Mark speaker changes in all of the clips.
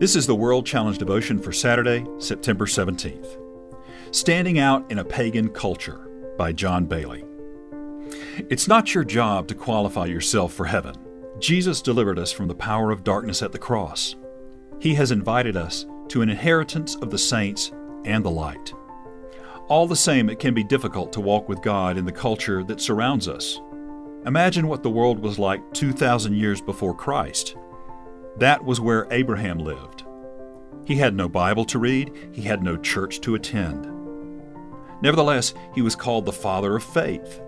Speaker 1: This is the World Challenge devotion for Saturday, September 17th. Standing Out in a Pagan Culture by John Bailey. It's not your job to qualify yourself for heaven. Jesus delivered us from the power of darkness at the cross. He has invited us to an inheritance of the saints and the light. All the same, it can be difficult to walk with God in the culture that surrounds us. Imagine what the world was like 2,000 years before Christ. That was where Abraham lived. He had no Bible to read, he had no church to attend. Nevertheless, he was called the father of faith.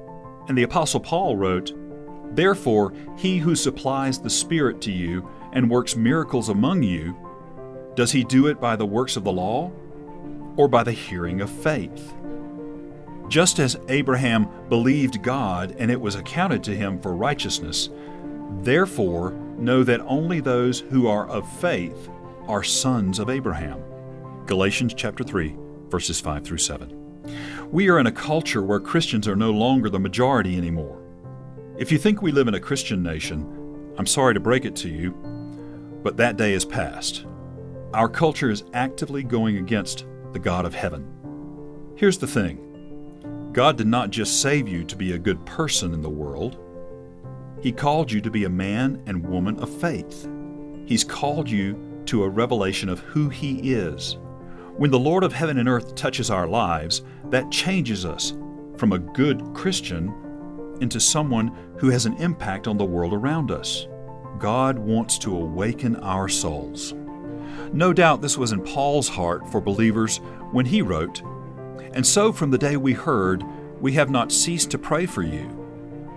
Speaker 1: And the Apostle Paul wrote, Therefore, he who supplies the Spirit to you and works miracles among you, does he do it by the works of the law or by the hearing of faith? Just as Abraham believed God and it was accounted to him for righteousness, therefore know that only those who are of faith are sons of Abraham. Galatians chapter 3, verses 5 through 7. We are in a culture where Christians are no longer the majority anymore. If you think we live in a Christian nation, I'm sorry to break it to you, but that day is past. Our culture is actively going against the God of heaven. Here's the thing God did not just save you to be a good person in the world, he called you to be a man and woman of faith. He's called you to a revelation of who He is. When the Lord of heaven and earth touches our lives, that changes us from a good Christian into someone who has an impact on the world around us. God wants to awaken our souls. No doubt this was in Paul's heart for believers when he wrote, And so from the day we heard, we have not ceased to pray for you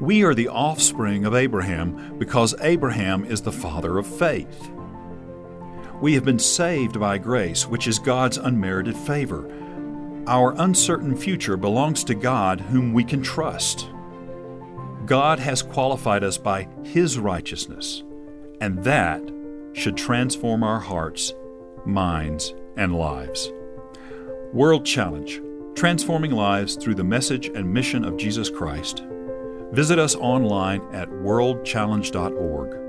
Speaker 1: We are the offspring of Abraham because Abraham is the father of faith. We have been saved by grace, which is God's unmerited favor. Our uncertain future belongs to God, whom we can trust. God has qualified us by His righteousness, and that should transform our hearts, minds, and lives. World Challenge Transforming Lives Through the Message and Mission of Jesus Christ. Visit us online at worldchallenge.org.